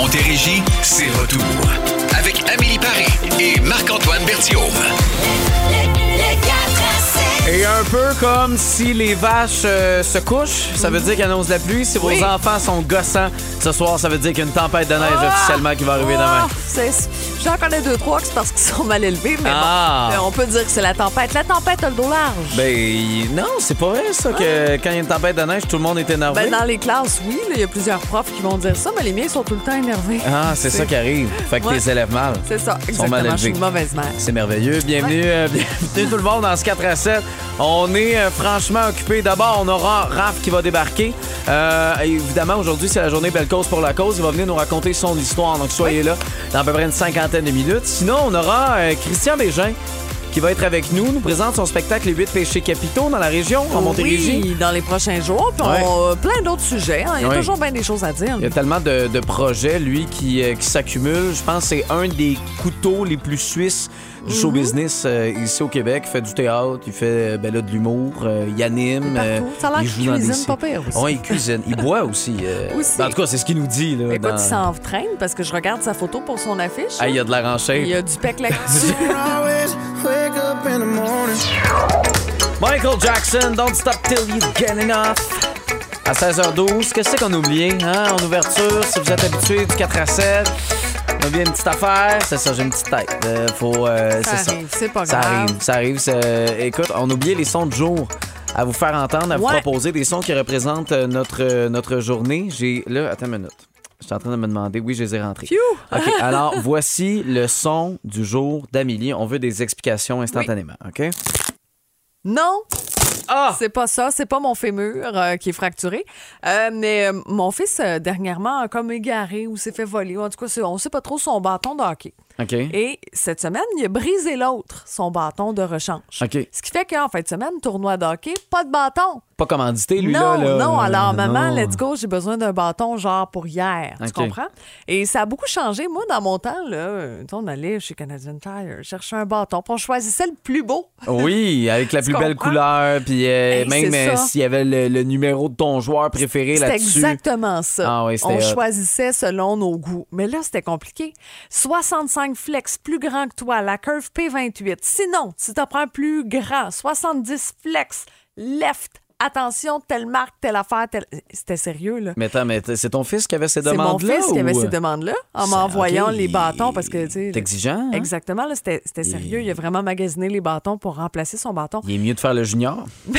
Montérégie, c'est retour. Avec Amélie Paris et Marc-Antoine Berthiaume. Et un peu comme si les vaches euh, se couchent, ça veut dire qu'il annonce la pluie. Si vos enfants sont gossants ce soir, ça veut dire qu'il y a une tempête de neige officiellement qui va arriver demain. Ah, c'est- J'en connais deux, trois que c'est parce qu'ils sont mal élevés, mais Ah. bon, mais on peut dire que c'est la tempête. La tempête a le dos large. Ben non, c'est pas vrai ça que quand il y a une tempête de neige, tout le monde est énervé. Ben, dans les classes, oui, là, il y a plusieurs profs qui vont dire ça, mais les miens sont tout le temps énervés. Ah, c'est ça qui arrive. Fait que Ouais. les élèves mal. C'est ça, Ils sont mal exactement. Je suis élevés. une mauvaise mère. C'est merveilleux. Bienvenue, euh, bienvenue tout le monde dans ce 4 à 7. On est euh, franchement occupé. D'abord, on aura Raph qui va débarquer. Euh, évidemment, aujourd'hui, c'est la journée Belle Cause pour la cause. Il va venir nous raconter son histoire. Donc, soyez là dans à peu près une cinquantaine de minutes. Sinon, on aura euh, Christian Bégin qui va être avec nous, nous présente son spectacle Les 8 péchés capitaux dans la région, en Montérégie. Oui, dans les prochains jours. Puis Ouais. on a plein d'autres sujets. hein. Il y a Ouais. toujours bien des choses à dire. Il y a tellement de, de projets, lui, qui, qui s'accumulent. Je pense que c'est un des couteaux les plus suisses du show Mhm. business euh, ici au Québec. Il fait du théâtre, il fait euh, ben là, de l'humour, euh, il anime. Partout. Ça a l'air il qu'il joue dans des cuisine pas pire aussi. Il cuisine. Il boit aussi. euh. Aussi. Ben, en tout cas, c'est ce qu'il nous dit. Là, Écoute, dans- il s'entraîne parce que je regarde sa photo pour son affiche. Ah, il y a de l'air en shape. Il y a du pec là-dessus. Michael Jackson, Don't Stop Till You Get Enough. À 16h12, qu'est-ce qu'on a oublié? Hein? En ouverture, si vous êtes habitué du 4 à 7, oublié une petite affaire. C'est ça, j'ai une petite tête. Euh, faut, euh, Ça c'est ça. arrive, c'est pas Ça grave. arrive, ça arrive. c'est- Écoute, on a oublié les sons de jour à vous faire entendre, à vous Ouais. proposer des sons qui représentent euh, notre, euh, notre journée. J'ai là, attends une minute. Je suis en train de me demander. Oui, je les ai rentrés. Phew! OK, alors voici le son du jour d'Amélie. On veut des explications instantanément, OK? Non, Ah! c'est pas ça. C'est pas mon fémur euh, qui est fracturé. Euh, mais euh, mon fils, dernièrement, a comme égaré ou s'est fait voler. En tout cas, on sait pas trop son bâton de hockey. Et cette semaine, il a brisé l'autre, son bâton de rechange. Ce qui fait qu'en fin de semaine, tournoi de hockey, pas de bâton. Pas commandité, lui, non, là, là. non. Alors, maman, non. let's go, j'ai besoin d'un bâton genre pour hier. Tu comprends? Et ça a beaucoup changé. Moi, dans mon temps, là, on allait chez Canadian Tire chercher un bâton, puis on choisissait le plus beau. Oui, avec la plus belle couleur, puis euh, Hey, même euh, s'il y avait le, le numéro de ton joueur préféré C'était là-dessus. exactement ça. Ah oui, On hot. choisissait selon nos goûts. Mais là, c'était compliqué. 65 flex plus grand que toi, la curve P28. Sinon, si tu prends plus grand, 70 flex left. Attention, telle marque, telle affaire, telle... C'était sérieux, là. Mais attends, mais c'est ton fils qui avait ces C'est mon demandes-là? fils qui avait ces demandes-là en m'envoyant les bâtons parce que, tu sais... Exigeant, hein? Exactement, là, c'était sérieux. Il a vraiment magasiné les bâtons pour remplacer son bâton. Il est mieux de faire le junior.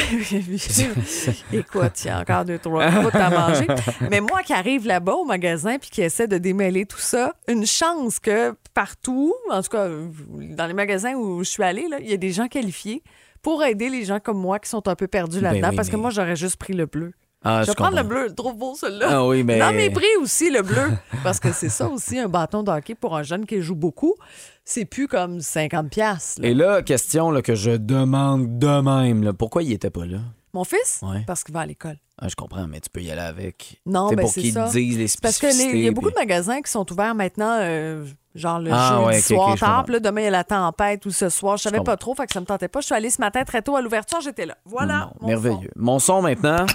Écoute, il y a encore deux, trois croûtes à manger. Mais moi qui arrive là-bas au magasin puis qui essaie de démêler tout ça, une chance que partout, en tout cas dans les magasins où je suis allée, là, il y a des gens qualifiés pour aider les gens comme moi qui sont un peu perdus Ben là-dedans oui, parce que mais- moi, j'aurais juste pris le bleu. Ah, je vais prendre le bleu, trop beau celui-là. Ah oui, mais- Dans mes prix aussi, le bleu. Parce que c'est ça aussi, un bâton de hockey pour un jeune qui joue beaucoup. C'est plus comme 50$. piastres, là. Et là, question là, que je demande de même, là, pourquoi il était pas là? Mon fils? Ouais. Parce qu'il va à l'école. Ah, je comprends, mais tu peux y aller avec. Non, ben pour c'est qu'ils disent les C'est Parce que les- il y a spécificités, beaucoup puis- de magasins qui sont ouverts maintenant, euh, genre le Ah, jeudi ouais, soir ok, je tard. comprends. puis là, demain, il y a la tempête ou ce soir. Je savais pas trop, fait que ça me tentait pas. Je suis allée ce matin très tôt à l'ouverture, j'étais là. Voilà. Non, mon merveilleux. Mon son maintenant.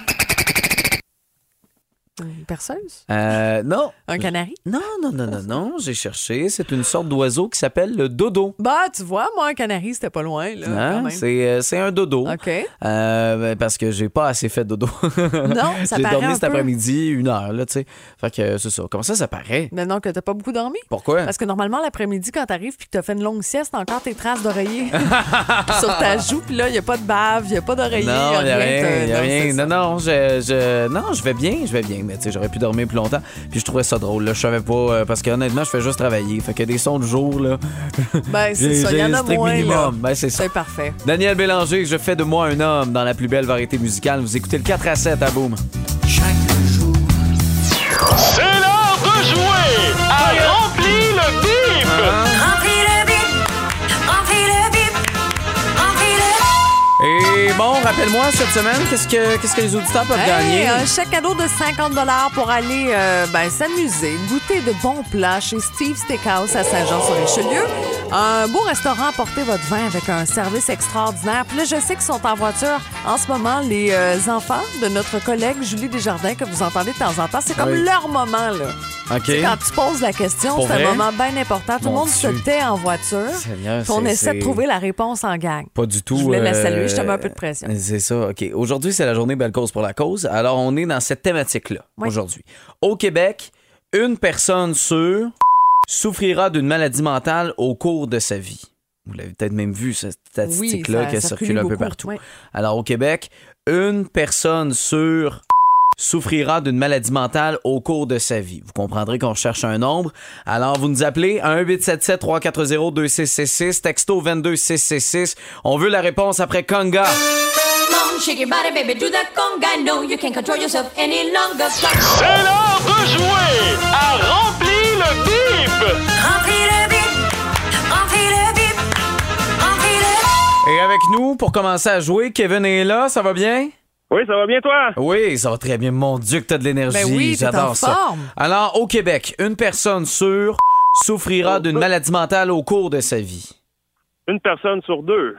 Une perceuse? Euh, non. Un canari? Non, non, non, non, non. J'ai cherché. C'est une sorte d'oiseau qui s'appelle le dodo. Bah, tu vois, moi, un canari, c'était pas loin, là, Hein? quand même. C'est euh, c'est un dodo. OK. Euh, ben, parce que j'ai pas assez fait dodo. Non, ça J'ai dormi un cet peu. après-midi, une heure, là, tu sais. Fait que c'est ça. Comment ça, ça paraît? Mais non, que t'as pas beaucoup dormi? Pourquoi? Parce que normalement, l'après-midi, quand t'arrives puis que t'as fait une longue sieste, t'as encore tes traces d'oreiller sur ta joue. Puis là, y a pas de bave, y a pas d'oreiller, Non, y a rien, t'as- y a non, rien. ça. Non, non, je, je- non, je vais bien, je vais bien. Mais tu sais, j'aurais pu dormir plus longtemps. Puis je trouvais ça drôle. Là, je savais pas euh, parce que honnêtement, je fais juste travailler. Fait que des sons du jour là. Ben, c'est ça. Il y en a moins, là. minimum. Ben, c'est ça. C'est parfait. Daniel Bélanger, je fais de moi un homme dans la plus belle variété musicale. Vous écoutez le 4 à 7 à Boom. C'est l'heure de jouer à Remplis le bip! Bon, rappelle-moi cette semaine, qu'est-ce que qu'est-ce que les auditeurs peuvent Hey, gagner? un chèque cadeau de 50 pour aller euh, ben, s'amuser, goûter de bons plats chez Steve Steakhouse à Saint-Jean-sur-Richelieu. Un beau restaurant, portez votre vin avec un service extraordinaire. Puis là, je sais qu'ils sont en voiture en ce moment, les euh, enfants de notre collègue Julie Desjardins, que vous entendez de temps en temps. C'est comme Oui. leur moment, là. OK. Tu sais, Quand tu poses la question, c'est un moment bien important. Tout le monde Dieu. se tait en voiture. Seigneur, on essaie de trouver la réponse en gang. Pas du tout. Je voulais la euh, saluer, je te mets un peu de pression. C'est ça, OK. Aujourd'hui, c'est la journée Belle Cause pour la cause. Alors, on est dans cette thématique-là, Oui. aujourd'hui. Au Québec, une personne sur souffrira d'une maladie mentale au cours de sa vie. Vous l'avez peut-être même vu, cette statistique-là Oui, qui a circule circulé un peu partout. oui. Alors, au Québec, une personne sur souffrira d'une maladie mentale au cours de sa vie. Vous comprendrez qu'on cherche un nombre. Alors, vous nous appelez à 1-877-340-2666, texto 22666. On veut la réponse après Conga. C'est l'heure de jouer à le bip. Remplis le bip, remplis le bip, remplis le Et avec nous, pour commencer à jouer, Kevin est là, ça va bien? Oui, ça va bien, toi? Oui, ça va très bien. Mon Dieu, que t'as de l'énergie. Ben oui, J'adore ça. forme. Alors, au Québec, une personne sur souffrira d'une maladie mentale au cours de sa vie. Une personne sur deux.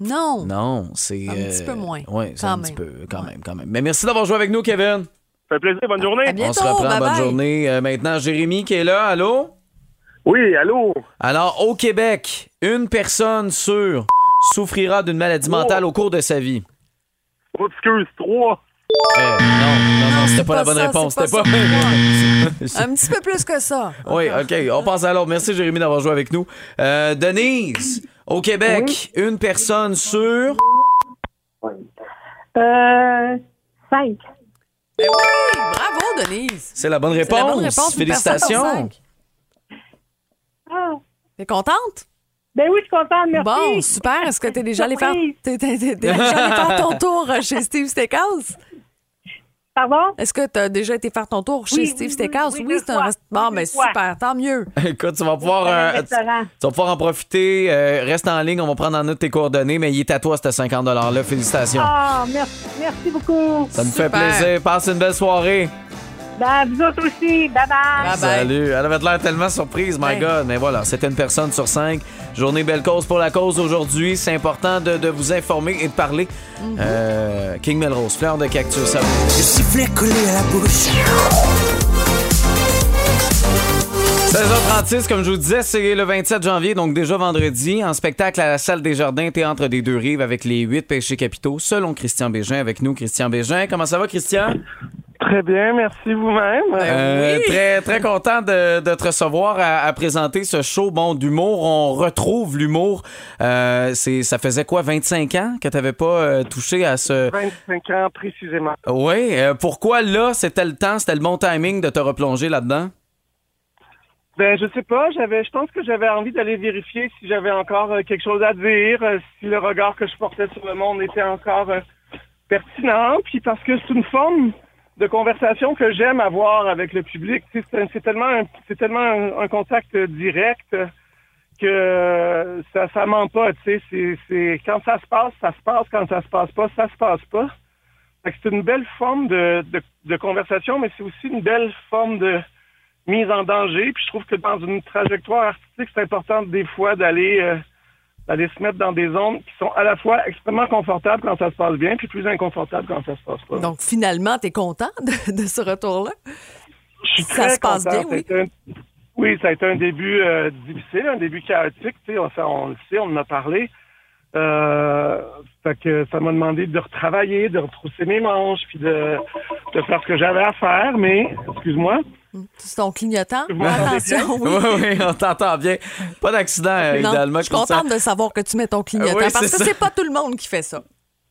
Non. Non, c'est. Un petit peu moins, Oui, c'est un petit peu, quand Ouais. même, quand même. Mais merci d'avoir joué avec nous, Kevin. Ça fait plaisir, bonne journée. À bientôt, On se reprend. bye Bonne bye. journée. Euh, maintenant, Jérémy qui est là. Allô? Oui, allô? Alors, au Québec, une personne sur souffrira d'une maladie mentale au cours de sa vie. Oh, excuse, trois. Euh, non, non, non, c'était c'est pas, la pas bonne ça, réponse. C'était pas pas. Un petit peu plus que ça. Oui, OK. On passe à l'autre. Merci, Jérémy, d'avoir joué avec nous. Euh, Denise, au Québec, une personne sur. Euh, cinq. Ben oui, bravo, Denise. C'est la bonne réponse. la bonne Félicitations. Ah, T'es contente? ben oui, je suis contente, merci. Bon, super. Est-ce que t'es déjà allé faire, Surprise. t'es- t'es- t'es déjà allé faire ton tour euh, chez Steve Steakhouse? Pardon? Est-ce que tu as déjà été faire ton tour chez Oui, Steve oui, Steakhouse? oui, Oui, c'est un fois. rest- Bon, Oui, ben super, tant mieux. Écoute, tu vas pouvoir. Euh, restaurant. tu vas pouvoir en profiter. Euh, reste en ligne. On va prendre en note tes coordonnées, mais il est à toi, ce 50 $-là. Félicitations. Ah, merci, merci beaucoup. Ça me fait plaisir. Passe une belle soirée. Ben, vous autres aussi. Bye bye. Bye bye. Salut. Elle avait l'air tellement surprise, my Ouais. God. Mais voilà, c'était une personne sur cinq. Journée Belle Cause pour la cause aujourd'hui. C'est important de, de vous informer et de parler. Mhm. Euh, King Melrose, fleur de cactus. Ça. Le sifflet collé à la bouche. 16h36, comme je vous disais, c'est le 27 janvier, donc déjà vendredi, en spectacle à la salle des Jardins, Théâtre des Deux Rives, avec les huit péchés capitaux, selon Christian Bégin. Avec nous, Christian Bégin. Comment ça va, Christian? Très bien, merci vous-même. Euh, oui. Très, très content de, de te recevoir à, à présenter ce show bon d'humour. On retrouve l'humour. Euh, c'est, ça faisait quoi, 25 ans que tu n'avais pas euh, touché à ce. 25 ans précisément. Oui. euh, pourquoi là, c'était le temps, c'était le bon timing de te replonger là-dedans? Ben, je sais pas, j'avais, je pense que j'avais envie d'aller vérifier si j'avais encore euh, quelque chose à dire, euh, si le regard que je portais sur le monde était encore euh, pertinent, puis parce que c'est une forme de conversation que j'aime avoir avec le public. C'est, tellement, c'est tellement un, contact direct que ça, ça ment pas. Tu sais, c'est, quand ça se passe, ça se passe. Quand ça se passe pas, ça se passe pas. C'est une belle forme de, de, de conversation, mais c'est aussi une belle forme de mise en danger. Puis je trouve que dans une trajectoire artistique, c'est important des fois d'aller euh, d'aller se mettre dans des zones qui sont à la fois extrêmement confortables quand ça se passe bien, puis plus inconfortables quand ça se passe pas. Donc, finalement, tu es content de, de ce retour-là? je suis ça très se passe content. bien, oui. Ça a été un- oui, ça a été un début euh, difficile, un début chaotique. Tu sais, on, on le sait, on en a parlé. Euh, fait que ça m'a demandé de retravailler, de retrousser mes manches, puis de, de faire ce que j'avais à faire. Mais, excuse-moi, C'est ton clignotant? Attention, oui. Oui, oui, on t'entend bien. Pas d'accident, euh, idéalement. je suis contente de savoir que tu mets ton clignotant Oui, parce que c'est pas tout le monde qui fait ça.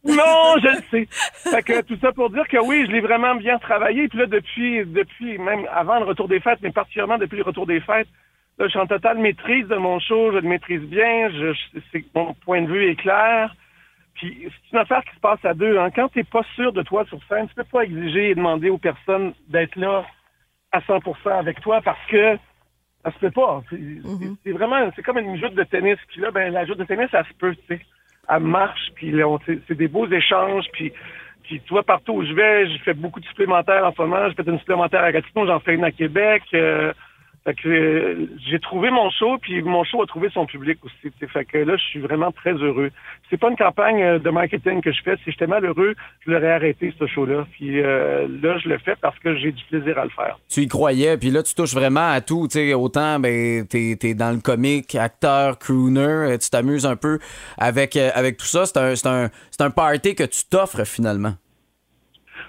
Non, je le sais. Fait que tout ça pour dire que oui, je l'ai vraiment bien travaillé. Puis là, depuis, depuis même avant le retour des fêtes, mais particulièrement depuis le retour des fêtes, là, je suis en totale maîtrise de mon show. Je le maîtrise bien. Je, je- c'est- mon point de vue est clair. Puis c'est une affaire qui se passe à deux. Hein. Quand t'es pas sûr de toi sur scène, tu peux pas exiger et demander aux personnes d'être là à 100% avec toi parce que ça se peut pas. C'est c'est- vraiment, c'est comme une joute de tennis. Puis là, ben la joute de tennis, ça se peut, tu sais. Elle marche, puis c'est des beaux échanges, puis puis tu vois, partout où je vais, je fais beaucoup de supplémentaires en ce moment. J'ai fait une supplémentaire à Gatineau, j'en fais une à Québec. euh, euh, j'ai trouvé mon show, puis mon show a trouvé son public aussi. tu sais. Fait que là, je suis vraiment très heureux. C'est pas une campagne euh, de marketing que je fais. Si j'étais malheureux, je l'aurais arrêté, ce show-là. Puis euh, là, je le fais parce que j'ai du plaisir à le faire. Tu y croyais, puis là, tu touches vraiment à tout. tu sais, autant, ben, t'es es dans le comique, acteur, crooner, euh, tu t'amuses un peu avec, euh, avec tout ça. C'est un, un, un party que tu t'offres finalement.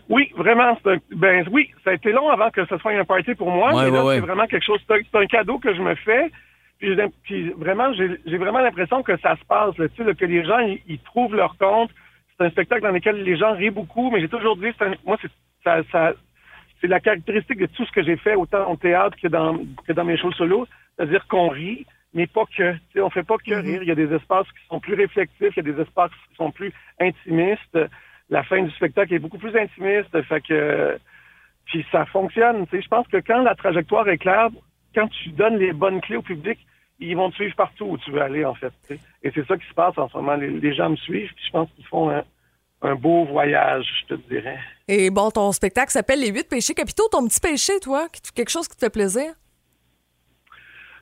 Oui, vraiment. c'est un- ben oui, ça a été long avant que ce soit un party pour moi, Ouais, mais là, ouais, ouais. c'est vraiment quelque chose. C'est un, c'est un cadeau que je me fais. Puis, vraiment, j'ai vraiment l'impression que ça se passe, là, tu sais, là, que les gens ils, trouvent leur compte. C'est un spectacle dans lequel les gens rient beaucoup, mais j'ai toujours dit, c'est un- moi, c'est ça, ça- c'est la caractéristique de tout ce que j'ai fait, autant au théâtre que dans, que dans mes shows solo, c'est-à-dire qu'on rit, mais pas que. Tu sais, on fait pas que rire. Il y a des espaces qui sont plus réflexifs, il y a des espaces qui sont plus intimistes. La fin du spectacle est beaucoup plus intimiste, fait que puis ça fonctionne. Tu sais, je pense que quand la trajectoire est claire, quand tu donnes les bonnes clés au public, ils vont te suivre partout où tu veux aller, en fait. Et c'est ça qui se passe en ce moment. Les, les gens me suivent, puis je pense qu'ils font un, un beau voyage, je te dirais. Et bon, ton spectacle s'appelle Les huit péchés capitaux. Ton petit péché, toi, quelque chose qui te fait plaisir?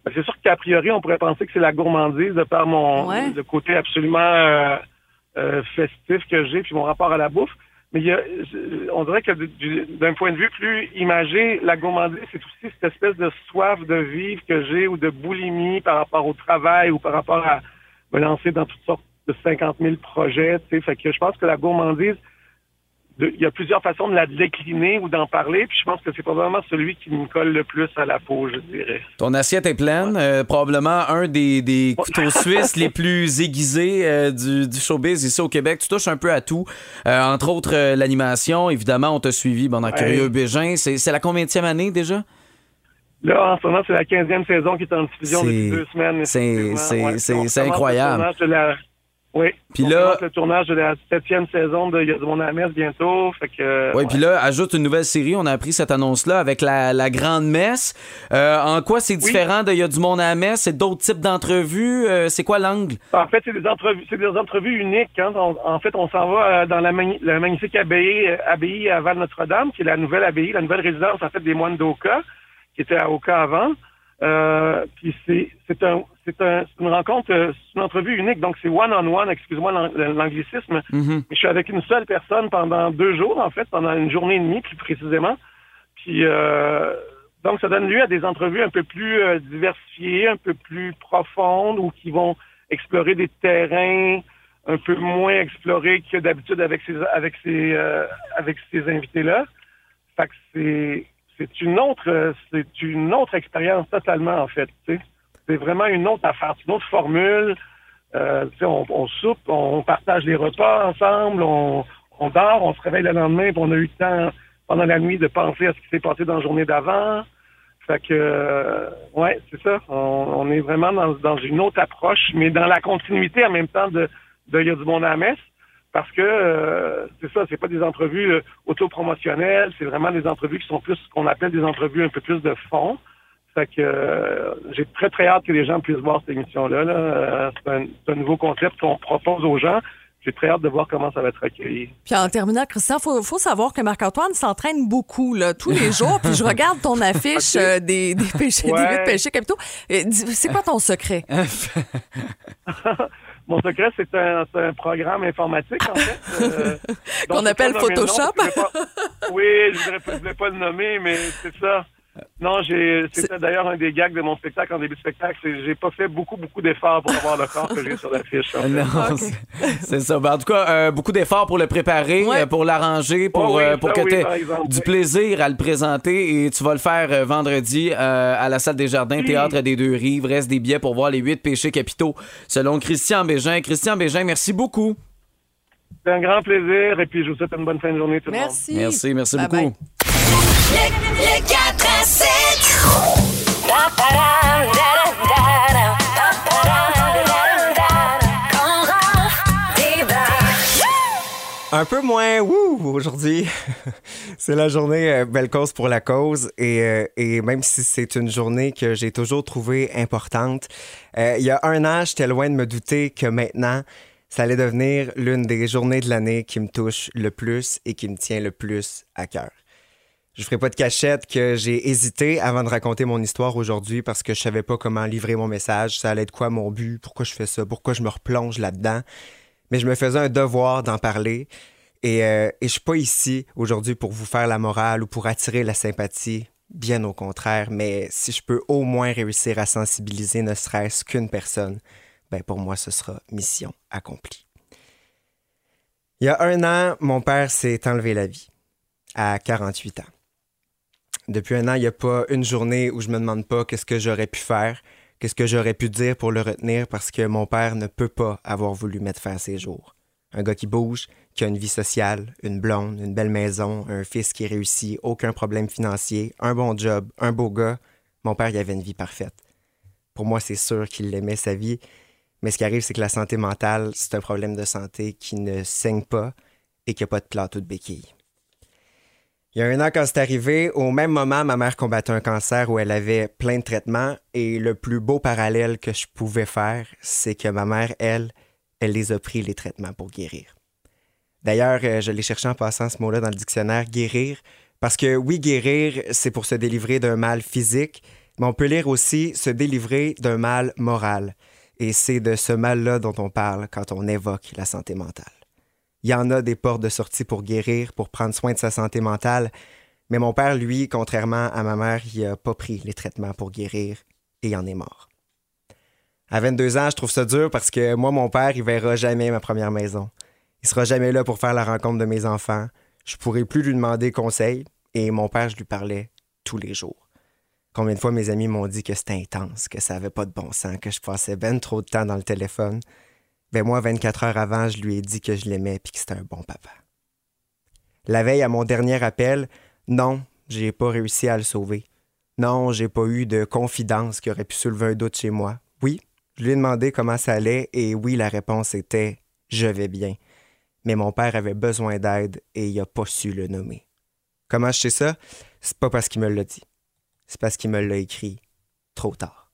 Ben, C'est sûr qu'a priori, on pourrait penser que c'est la gourmandise de par mon Ouais. le côté absolument euh, euh, festif que j'ai, puis mon rapport à la bouffe. Mais il y a, on dirait que du- du- d'un point de vue plus imagé, la gourmandise, c'est aussi cette espèce de soif de vivre que j'ai ou de boulimie par rapport au travail ou par rapport à me lancer dans toutes sortes de 50 000 projets. Tu sais. Fait que je pense que la gourmandise, il y a plusieurs façons de la décliner ou d'en parler, puis je pense que c'est probablement celui qui me colle le plus à la peau, je dirais. Ton assiette est pleine, euh, probablement un des, des couteaux suisses les plus aiguisés euh, du, du showbiz ici au Québec. Tu touches un peu à tout, Euh, entre autres euh, l'animation. Évidemment, on t'a suivi Ouais. Curieux Bégin. C'est la combienième année déjà? Là, en ce moment, c'est la 15e saison qui est en diffusion depuis deux semaines. c'est- Ouais, incroyable. Oui. Puis on là- le tournage de la septième saison de Il y a du monde à la messe bientôt. Fait que, Oui, puis là, ajoute une nouvelle série. On a appris cette annonce-là avec la, la Grande Messe. Euh, en quoi c'est différent de Il y a du monde à la messe? C'est d'autres types d'entrevues? Euh, c'est quoi l'angle? En fait, c'est des entrevues, c'est des entrevues uniques. hein. On- en fait, on s'en va euh, dans la, la magnifique abbaye, euh, abbaye à Val-Notre-Dame, qui est la nouvelle abbaye, la nouvelle résidence en fait des moines d'Oka, qui était à Oka avant. Euh, puis c'est c'est un c'est un, une rencontre, euh, c'est une entrevue unique. Donc c'est one on one. Excuse-moi l'ang- l'anglicisme. Mhm. Mais je suis avec une seule personne pendant deux jours, en fait, pendant une journée et demie, plus précisément. Puis, euh, donc, ça donne lieu à des entrevues un peu plus euh, diversifiées, un peu plus profondes, ou qui vont explorer des terrains un peu moins explorés que d'habitude avec ces, avec ces, euh, avec ces invités-là. Fait que c'est, c'est une autre, euh, c'est une autre expérience totalement, en fait. tu sais. C'est vraiment une autre affaire, une autre formule. Euh, on, on soupe, on partage les repas ensemble, on, on dort, on se réveille le lendemain, puis on a eu le temps pendant la nuit de penser à ce qui s'est passé dans la journée d'avant. Fait que, euh, ouais, c'est ça. On, on est vraiment dans, dans une autre approche, mais dans la continuité en même temps de, de Il y a du monde à messe. Parce que euh, c'est ça, c'est pas des entrevues euh, autopromotionnelles, c'est vraiment des entrevues qui sont plus ce qu'on appelle des entrevues un peu plus de fond. Fait que euh, j'ai très très hâte que les gens puissent voir cette émission-là. là. Euh, c'est, un, nouveau concept qu'on propose aux gens. J'ai très hâte de voir comment ça va être accueilli. Puis en terminant, Christian, faut, faut savoir que Marc-Antoine s'entraîne beaucoup, là, tous les jours. Puis je regarde ton affiche euh, des, des péchés, des Ouais. huit péchés capitaux. C'est quoi ton secret? Mon secret, c'est un, c'est un programme informatique, en fait. euh, Qu'on appelle nom, Photoshop? je voulais pas- oui, je voulais, voulais pas le nommer, mais c'est ça. Non, j'ai, c'était d'ailleurs un des gags de mon spectacle en début de spectacle. C'est, j'ai pas fait beaucoup, beaucoup d'efforts pour avoir le corps que j'ai sur l'affiche. en fait. Non, c'est- c'est ça. Ben, en tout cas, euh, beaucoup d'efforts pour le préparer, Ouais. euh, pour l'arranger, pour, Oh oui, euh, pour ça que oui, tu du plaisir à le présenter. Et tu vas le faire euh, vendredi euh, à la salle des Jardins, Oui. Théâtre des Deux Rives. Reste des billets pour voir les huit péchés capitaux, selon Christian Bégin. Christian Bégin, merci beaucoup. C'est un grand plaisir et puis je vous souhaite une bonne fin de journée tout le monde. Merci. Merci, merci Bye beaucoup. bye. Le 4 à 7. Pa, pa, da, da, da, da. Pa, pa, da, da, da, da. Quand Raph débarque. Un peu moins wouh aujourd'hui. c'est la journée euh, Belle cause pour la cause et, euh, et même si c'est une journée que j'ai toujours trouvée importante, euh, il y a un an, j'étais loin de me douter que maintenant, ça allait devenir l'une des journées de l'année qui me touche le plus et qui me tient le plus à cœur. Je ferai pas de cachette que j'ai hésité avant de raconter mon histoire aujourd'hui parce que je savais pas comment livrer mon message, ça allait être quoi mon but, pourquoi je fais ça, pourquoi je me replonge là-dedans? Mais je me faisais un devoir d'en parler et, euh, et je suis pas ici aujourd'hui pour vous faire la morale ou pour attirer la sympathie, bien au contraire, mais si je peux au moins réussir à sensibiliser ne serait-ce qu'une personne, ben pour moi ce sera mission accomplie. Il y a un an, mon père s'est enlevé la vie à 48 ans. Depuis un an, il n'y a pas une journée où je me demande pas qu'est-ce que j'aurais pu faire, qu'est-ce que j'aurais pu dire pour le retenir parce que mon père ne peut pas avoir voulu mettre fin à ses jours. Un gars qui bouge, qui a une vie sociale, une blonde, une belle maison, un fils qui réussit, aucun problème financier, un bon job, un beau gars. Mon père, il avait une vie parfaite. Pour moi, c'est sûr qu'il aimait sa vie, mais ce qui arrive, c'est que la santé mentale, c'est un problème de santé qui ne saigne pas et qui n'a pas de plateau de béquille. Il y a un an, quand c'est arrivé, au même moment, ma mère combattait un cancer où elle avait plein de traitements et le plus beau parallèle que je pouvais faire, c'est que ma mère, elle, elle les a pris, les traitements pour guérir. D'ailleurs, euh, je l'ai cherché en passant ce mot-là dans le dictionnaire, guérir, parce que oui, guérir, c'est pour se délivrer d'un mal physique, mais on peut lire aussi se délivrer d'un mal moral. Et c'est de ce mal-là dont on parle quand on évoque la santé mentale. Il y en a des portes de sortie pour guérir, pour prendre soin de sa santé mentale, mais mon père, lui, contrairement à ma mère, il n'a pas pris les traitements pour guérir et il en est mort. À 22 ans, je trouve ça dur parce que moi, mon père, il verra jamais ma première maison. Il sera jamais là pour faire la rencontre de mes enfants. Je pourrai plus lui demander conseil et mon père, je lui parlais tous les jours. Combien de fois mes amis m'ont dit que c'était intense, que ça avait pas de bon sens, que je passais ben trop de temps dans le téléphone. Ben moi, 24 heures avant, je lui ai dit que je l'aimais puis que c'était un bon papa. La veille à mon dernier appel, non, j'ai pas réussi à le sauver. Non, j'ai pas eu de confidence qui aurait pu soulever un doute chez moi. Oui, je lui ai demandé comment ça allait et oui, la réponse était je vais bien. Mais mon père avait besoin d'aide et il a pas su le nommer. Comment je sais ça? C'est pas parce qu'il me l'a dit. C'est parce qu'il me l'a écrit trop tard.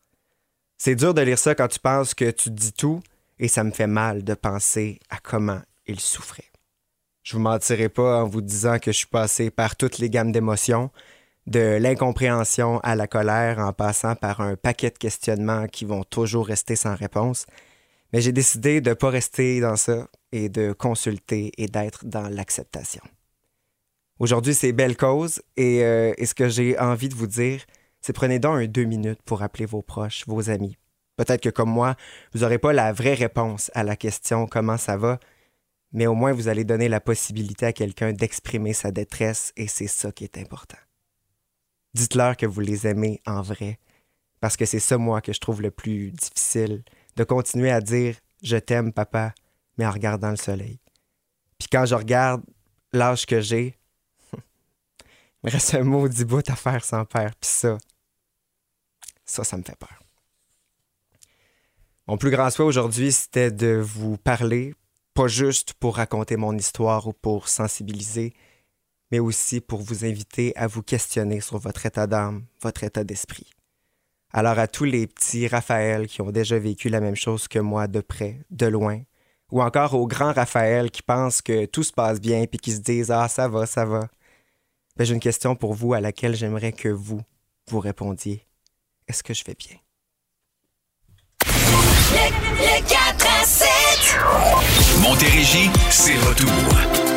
C'est dur de lire ça quand tu penses que tu dis tout et ça me fait mal de penser à comment il souffrait. Je vous mentirai pas en vous disant que je suis passé par toutes les gammes d'émotions, de l'incompréhension à la colère en passant par un paquet de questionnements qui vont toujours rester sans réponse. Mais j'ai décidé de ne pas rester dans ça et de consulter et d'être dans l'acceptation. Aujourd'hui, c'est belle cause et, euh, et ce que j'ai envie de vous dire, c'est prenez donc un deux minutes pour appeler vos proches, vos amis. Peut-être que comme moi, vous n'aurez pas la vraie réponse à la question comment ça va, mais au moins vous allez donner la possibilité à quelqu'un d'exprimer sa détresse et c'est ça qui est important. Dites-leur que vous les aimez en vrai, parce que c'est ça, moi, que je trouve le plus difficile, de continuer à dire je t'aime, papa, mais en regardant le soleil. Puis quand je regarde l'âge que j'ai, il me reste un maudit bout à faire sans père. Puis ça, ça, ça me fait peur. Mon plus grand souhait aujourd'hui, c'était de vous parler, pas juste pour raconter mon histoire ou pour sensibiliser, mais aussi pour vous inviter à vous questionner sur votre état d'âme, votre état d'esprit. Alors à tous les petits Raphaël qui ont déjà vécu la même chose que moi de près, de loin, ou encore aux grands Raphaël qui pensent que tout se passe bien puis qui se disent ah ça va, ça va. Ben, j'ai une question pour vous à laquelle j'aimerais que vous vous répondiez. Est-ce que je vais bien? Le 4 à 7. Montérégie, c'est retour.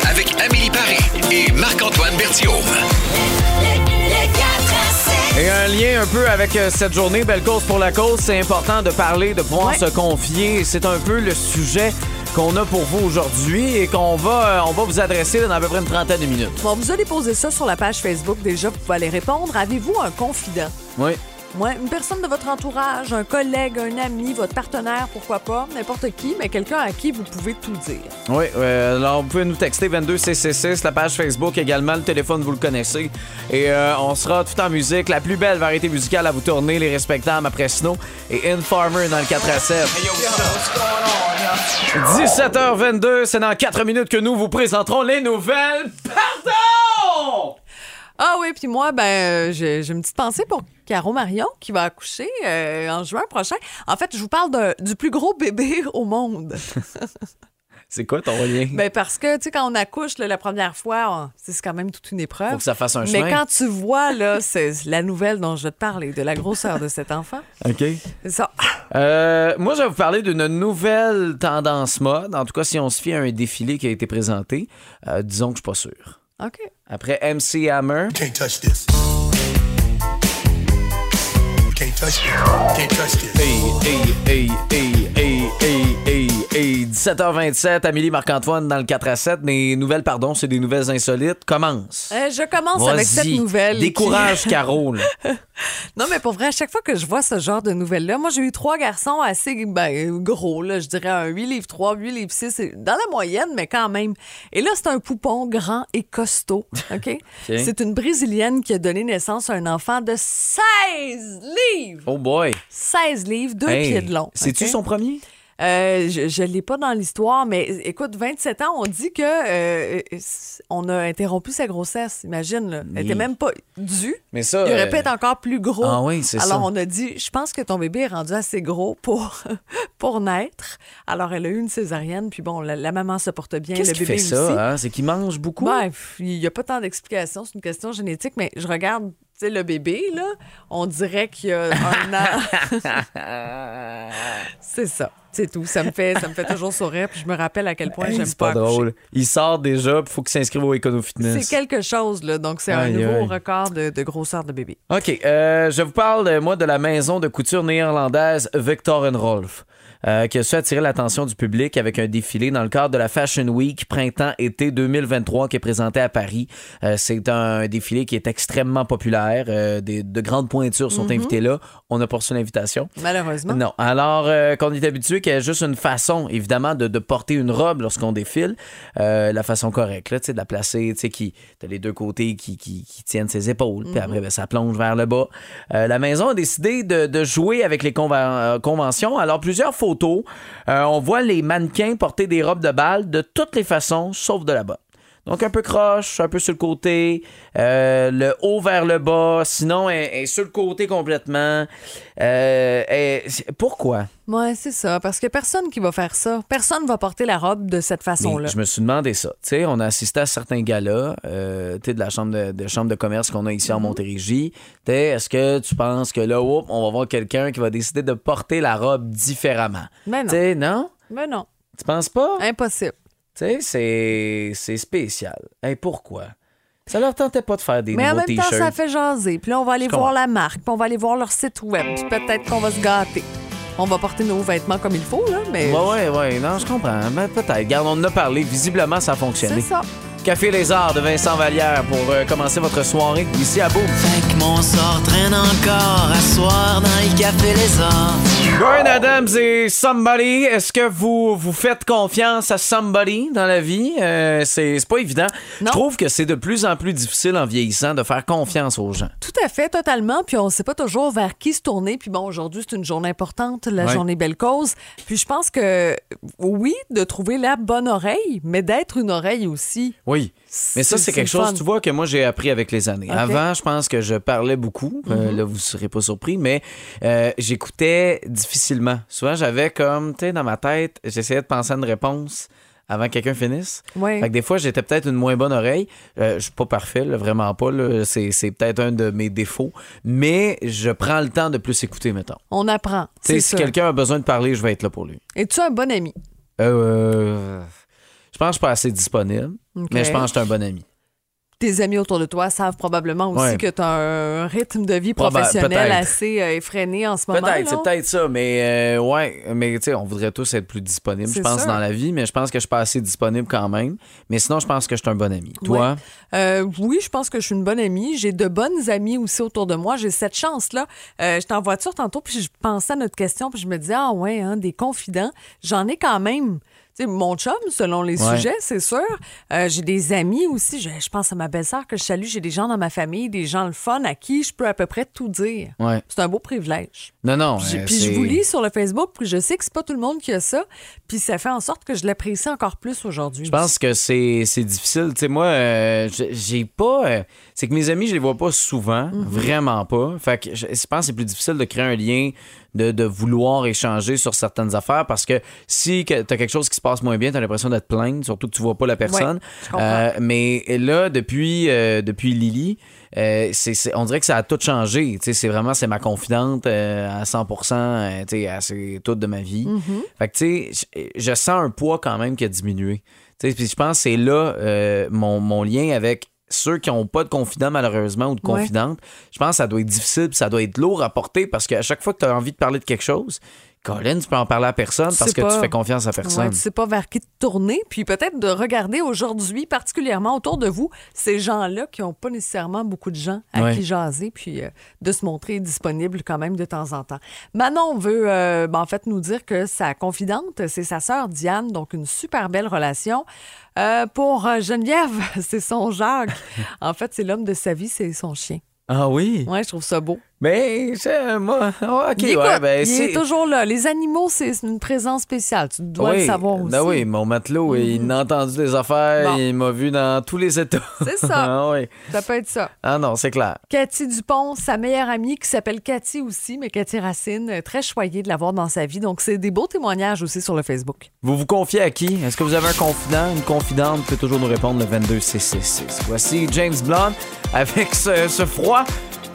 Avec Amélie Paris et Marc-Antoine Berthiaume. Le 4 à 7. Et un lien un peu avec euh, cette journée, Belle Cause pour la cause, c'est important de parler, de pouvoir Ouais. se confier. C'est un peu le sujet qu'on a pour vous aujourd'hui et qu'on va, euh, on va vous adresser dans à peu près une trentaine de minutes. Bon, vous allez poser ça sur la page Facebook déjà, vous pouvez aller répondre. Avez-vous un confident? Oui. Ouais, une personne de votre entourage, un collègue, un ami, votre partenaire, pourquoi pas, n'importe qui, mais quelqu'un à qui vous pouvez tout dire. Oui, euh, alors vous pouvez nous texter 22CC6, la page Facebook également, le téléphone vous le connaissez. Et euh, on sera tout en musique, la plus belle variété musicale à vous tourner, les respectables après Snow et Informer dans le 4 à 7. 17h22, c'est dans 4 minutes que nous vous présenterons les nouvelles. Pardon! Ah oui, puis moi, ben, euh, j'ai une petite pensée pour Caro Marion qui va accoucher euh, en juin prochain. En fait, je vous parle de- du plus gros bébé au monde. C'est quoi ton lien? Ben parce que, tu sais, quand on accouche là, la première fois, c'est quand même toute une épreuve. Faut que ça fasse un Mais chemin. quand tu vois, là, c'est la nouvelle dont je vais te parler, de la grosseur de cet enfant, OK. c'est ça. Euh, moi, je vais vous parler d'une nouvelle tendance mode. En tout cas, si on se fie à un défilé qui a été présenté, euh, disons que je suis pas sûr. OK. Après MC Hammer, Can't touch this. Can't touch this. Can't touch this. Hey, hey, hey, hey, hey, hey, hey, hey. 17h27, Amélie Marc-Antoine dans le 4 à 7. Mes nouvelles, pardon, c'est des nouvelles insolites. Commence. Euh, je commence avec cette nouvelle. qui- Décourage Caro, là. Non, mais pour vrai, à chaque fois que je vois ce genre de nouvelles-là, moi, j'ai eu trois garçons assez ben, gros, là, je dirais un 8 livres 3, 8 livres 6, c'est dans la moyenne, mais quand même. Et là, c'est un poupon grand et costaud, OK? C'est une Brésilienne qui a donné naissance à un enfant de 16 livres! Oh boy. 16 livres, 2 Hey, pieds de long. C'est-tu son premier? Euh, je ne l'ai pas dans l'histoire, mais écoute, 27 ans, on dit que euh, euh, on a interrompu sa grossesse. Imagine, là. Elle Oui. était même pas due. Mais ça. Il aurait pu être encore plus gros. Ah oui, c'est Alors, ça. on a dit, je pense que ton bébé est rendu assez gros pour, pour naître. Alors, elle a eu une césarienne, puis bon, la, la maman se porte bien, Qu'est-ce le bébé fait aussi. ça? hein? C'est qu'il mange beaucoup? Bref, il n'y a pas tant d'explications, c'est une question génétique, mais je regarde, tu sais, le bébé, là, on dirait qu'il y a un an. c'est ça, c'est tout. Ça me fait, ça me fait toujours sourire, puis je me rappelle à quel point Hey, j'aime c'est pas, pas accoucher. drôle. Il sort déjà, il faut qu'il s'inscrive au Econo Fitness. C'est quelque chose, là. Donc, c'est un nouveau aïe. record de, de grosseur de bébé. OK. euh, je vous parle, euh, moi, de la maison de couture néerlandaise Victor Rolf. euh, qui a su attirer l'attention du public avec un défilé dans le cadre de la Fashion Week printemps-été 2023 qui est présenté à Paris. Euh, c'est un défilé qui est extrêmement populaire. Euh, des, de grandes pointures sont invitées là. On a pas reçu l'invitation. Malheureusement. Non. Alors euh, qu'on est habitué qu'il y a juste une façon, évidemment, de, de porter une robe lorsqu'on défile, euh, la façon correcte, là, tu sais, de la placer, tu sais, qui, t'as les deux côtés qui, qui, qui tiennent ses épaules, puis après, ben, ça plonge vers le bas. La maison a décidé de, de jouer avec les conven- conventions. Alors, plusieurs photos, on voit les mannequins porter des robes de bal de toutes les façons, sauf de la bas. Donc, un peu croche, un peu sur le côté, euh, le haut vers le bas, sinon, elle, elle est sur le côté complètement. Euh, elle- pourquoi? Ouais, c'est ça. Parce que personne qui va faire ça. Personne va porter la robe de cette façon-là. Je me suis demandé ça. Tu sais, on a assisté à certains galas, euh, tu sais, de la chambre de, de chambre de commerce qu'on a ici en Montérégie. Tu sais, Est-ce que tu penses que là, on va voir quelqu'un qui va décider de porter la robe différemment? Mais Tu non. sais, non? Mais non. Tu penses pas? Impossible. Tu sais, c'est- c'est spécial. Hey, pourquoi? Ça leur tentait pas de faire des Mais en même temps, ça fait jaser. Puis là, on va aller Je voir comprends. la marque, puis on va aller voir leur site web. Puis peut-être qu'on va se gâter. On va porter nos vêtements comme il faut, là, mais Ouais, ouais, ouais. Non, je comprends. Mais peut-être. Regarde, on en a parlé. Visiblement, ça a fonctionné. c'est ça. Café Les Arts de Vincent Vallière pour euh, commencer votre soirée ici à Beau. Fait que mon sort traîne encore à soir dans le café les arts. Brian Adams et Somebody, est-ce que vous vous faites confiance à Somebody dans la vie? Euh, c'est c'est pas évident. Je trouve que c'est de plus en plus difficile en vieillissant de faire confiance aux gens. Tout à fait, totalement. Puis on ne sait pas toujours vers qui se tourner. Puis bon, aujourd'hui, c'est une journée importante, la Ouais. journée Belle Cause. Puis je pense que, oui, de trouver la bonne oreille, mais d'être une oreille aussi. Oui. Mais ça, C'est- quelque chose, fun. tu vois, que moi, j'ai appris avec les années. Avant, je pense que je parlais beaucoup. Euh, Mhm. là, vous ne serez pas surpris, mais euh, j'écoutais difficilement. Souvent, j'avais comme, tu sais, dans ma tête, j'essayais de penser à une réponse avant que quelqu'un finisse. Ouais. Fait que des fois, j'étais peut-être une moins bonne oreille. Euh, je suis pas parfait, là, vraiment pas. C'est, peut-être un de mes défauts. Mais je prends le temps de plus écouter, mettons. On apprend. Tu sais, c'est si quelqu'un a besoin de parler, je vais être là pour lui. Es-tu un bon ami? Euh, je pense que je suis pas assez disponible, Mais je pense que suis un bon ami. Tes amis autour de toi savent probablement aussi Ouais. que tu as un rythme de vie professionnel assez euh, effréné en ce moment. Peut-être, c'est peut-être ça, mais euh, ouais, mais tu sais, on voudrait tous être plus disponibles, je C'est pense, sûr. dans la vie, mais je pense que je suis pas assez disponible quand même. Mais sinon, je pense que je suis un bon ami. Toi? Euh, oui, je pense que je suis une bonne amie. J'ai de bonnes amies aussi autour de moi. J'ai cette chance-là. Euh, J'étais en voiture tantôt, puis je pensais à notre question, puis je me disais, ah ouais, hein, des confidents. J'en ai quand même. Sais, mon chum, selon les Ouais. sujets, c'est sûr. Euh, j'ai des amis aussi. Je, je pense à ma belle-sœur que je salue. J'ai des gens dans ma famille, des gens le fun à qui je peux à peu près tout dire. Ouais. C'est un beau privilège. Non, non. Puis, euh, puis je vous lis sur le Facebook, puis je sais que c'est pas tout le monde qui a ça. Puis ça fait en sorte que je l'apprécie encore plus aujourd'hui. Je pense que c'est difficile. Tu sais, moi, euh, j'ai- j'ai pas. C'est que mes amis, je les vois pas souvent, Mhm. vraiment pas. Fait que je, je pense que c'est plus difficile de créer un lien, de, de vouloir échanger sur certaines affaires parce que si tu as quelque chose qui se passe moins bien, tu as l'impression d'être plainte, surtout que tu vois pas la personne. Euh, mais là, depuis, euh, depuis Lily, euh, on dirait que ça a tout changé. C'est vraiment, c'est ma confidente euh, à 100 euh, c'est toute de ma vie. Mm-hmm. Fait que, tu sais, je je sens un poids quand même qui a diminué. Puis je pense que c'est là mon, mon lien avec ceux qui n'ont pas de confident, malheureusement, ou de Ouais. confidente. Je pense que ça doit être difficile, ça doit être lourd à porter parce qu'à chaque fois que tu as envie de parler de quelque chose, Colin, tu peux en parler à personne parce que pas. tu fais confiance à Ouais, personne. tu sais pas vers qui te tourner, puis peut-être de regarder aujourd'hui, particulièrement autour de vous, ces gens-là qui n'ont pas nécessairement beaucoup de gens à Ouais. qui jaser, puis euh, de se montrer disponible quand même de temps en temps. Manon veut euh, ben, en fait nous dire que sa confidente, c'est sa sœur Diane, donc une super belle relation. Euh, pour Geneviève, c'est son Jacques. En fait, c'est l'homme de sa vie, c'est son chien. Ah oui? Ouais, je trouve ça beau. Mais, c'est- moi, ah, OK, Il ouais, ben, il c'est... est toujours là. Les animaux, c'est une présence spéciale. Tu dois oui, le savoir aussi. Ben oui, mon matelot, il a entendu des affaires, Bon. il m'a vu dans tous les états. C'est ça. ah, oui. Ça peut être ça. ah non, c'est clair. Cathy Dupont, sa meilleure amie qui s'appelle Cathy aussi, mais Cathy Racine, euh, très choyée de l'avoir dans sa vie. Donc, c'est des beaux témoignages aussi sur le Facebook. Vous vous confiez à qui? Est-ce que vous avez un confident, une confidente? Vous pouvez toujours nous répondre le 22666. Voici James Blunt avec ce, ce froid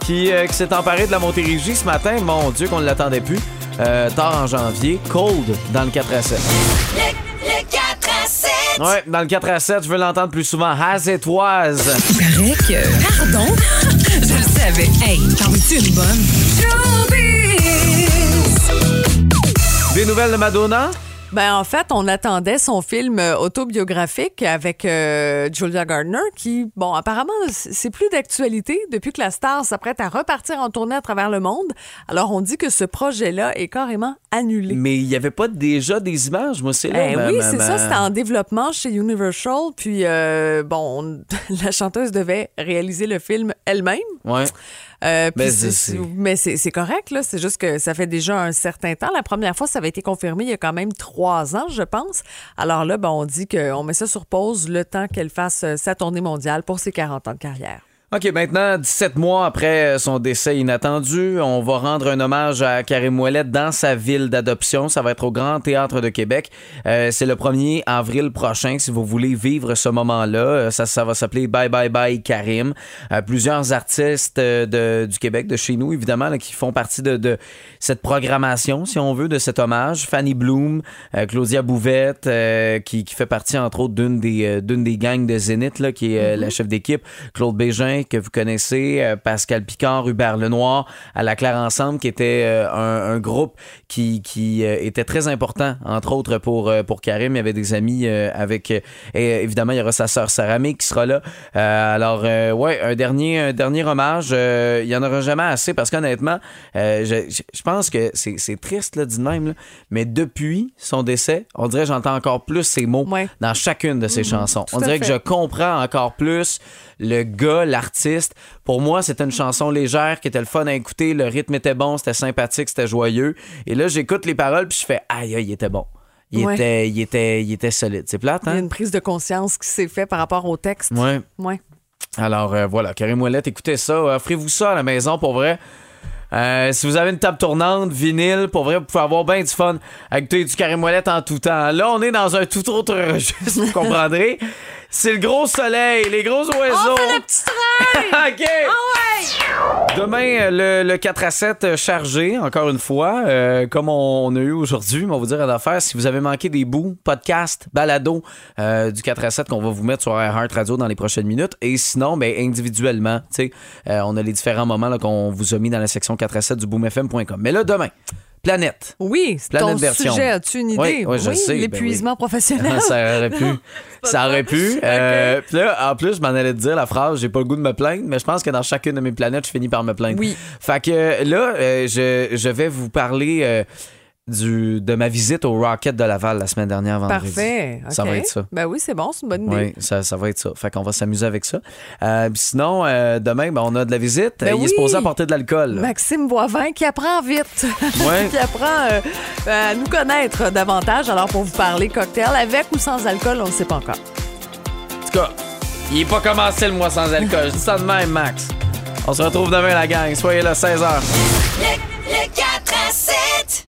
qui, euh, qui s'est emparé de la Montérégie ce matin. Mon Dieu, qu'on ne l'attendait plus. Euh, tard en janvier. Cold dans le 4 à 7. Le, le 4 à 7. Ouais, dans le 4 à 7, je veux l'entendre plus souvent. Hazetoise. paraît que. Pardon? Je le savais. Hey, t'en veux-tu une bonne? Des nouvelles de Madonna? Ben, en fait, on attendait son film euh, autobiographique avec euh, Julia Gardner qui, bon, apparemment, c'est plus d'actualité depuis que la star s'apprête à repartir en tournée à travers le monde. Alors, on dit que ce projet-là est carrément annulé. Mais il n'y avait pas déjà des images, moi, c'est là. Eh ma- oui, c'est ça. C'était en développement chez Universal. Puis, euh, bon, on- la chanteuse devait réaliser le film elle-même. Ouais. Euh, Mais c'est correct, là. C'est juste que ça fait déjà un certain temps. La première fois, ça avait été confirmé il y a quand même trois ans, je pense. Alors là, ben, on dit qu'on met ça sur pause le temps qu'elle fasse euh, sa tournée mondiale pour ses 40 ans de carrière. OK, maintenant, 17 mois après son décès inattendu, on va rendre un hommage à Karim Ouellet dans sa ville d'adoption. Ça va être au Grand Théâtre de Québec. Euh, c'est le 1er avril prochain, si vous voulez vivre ce moment-là. Euh, Ça, ça va s'appeler Bye Bye Bye Karim. Euh, plusieurs artistes euh, de- du Québec, de chez nous, évidemment, là, qui font partie de, de cette programmation, si on veut, de cet hommage. Fanny Bloom, euh, Claudia Bouvette, euh, qui, qui fait partie, entre autres, d'une des, d'une des gangs de Zénith, là, qui est la chef d'équipe. Claude Bégin, que vous connaissez, euh, Pascal Picard, Hubert Lenoir, à la Claire Ensemble, qui était euh, un, un groupe qui, qui euh, était très important, entre autres, pour, pour Karim. Il y avait des amis avec... et évidemment, il y aura sa sœur Saramé qui sera là. Alors, ouais, un dernier, un dernier hommage. il y en aura jamais assez parce qu'honnêtement, je, je- pense que c'est c'est triste, là, dit même, là, mais depuis son décès, on dirait que j'entends encore plus ces mots dans chacune de ses chansons. tout On dirait que je comprends encore plus le gars, l'artiste. Pour moi, c'était une chanson légère qui était le fun à écouter. Le rythme était bon, c'était sympathique, c'était joyeux. Et là, j'écoute les paroles puis je fais aïe, aïe, il était bon. Il, Ouais. était, il, était, il était solide. C'est plate, Il y a hein? une prise de conscience qui s'est faite par rapport au texte. Ouais. Ouais. Alors euh, voilà, Karim Ouellet, écoutez ça. Offrez-vous ça à la maison pour vrai. Euh, si vous avez une table tournante, vinyle, pour vrai, vous pouvez avoir bien du fun à écouter du Karim Ouellet en tout temps. Là, on est dans un tout autre registre, vous comprendrez. C'est le gros soleil, les gros oiseaux. On fait le petit train! OK! Demain, euh, le, le 4 à 7 euh, chargé, encore une fois, euh, comme on, on a eu aujourd'hui, mais on va vous dire une affaire. Si vous avez manqué des bouts, podcast, balado euh, du 4 à 7 qu'on va vous mettre sur Heart Radio dans les prochaines minutes. Et sinon, ben, individuellement, tu sais, euh, on a les différents moments qu'on vous a mis dans la section 4 à 7 du boomfm.com. Mais là, demain, Planète. Oui, c'est Planète ton version. sujet. As-tu une idée? Oui, oui, je sais, ben L'épuisement oui. professionnel. ça aurait pu. ça aurait pu. Euh, puis là, en plus, je m'en allais te dire la phrase, j'ai pas le goût de me plaindre, mais je pense que dans chacune de mes planètes, je finis par me plaindre. Oui. Fait que là, euh, je, je vais vous parler euh, du, de ma visite au Rocket de Laval la semaine dernière, vendredi. Parfait. Ça va être ça. Ben oui, c'est bon, c'est une bonne idée. Oui, ça, ça va être ça. Fait qu'on va s'amuser avec ça. Euh, puis sinon, euh, demain, ben, on a de la visite. Ben Il est oui. supposé apporter de l'alcool. là. Maxime Boivin qui apprend vite, Ouais. qui apprend euh, à nous connaître davantage. Alors pour vous parler cocktail avec ou sans alcool, on ne sait pas encore. En tout cas, il est pas commencé le mois sans alcool. Je dis ça de même, Max. On se retrouve demain, la gang. Soyez là, 16h. Le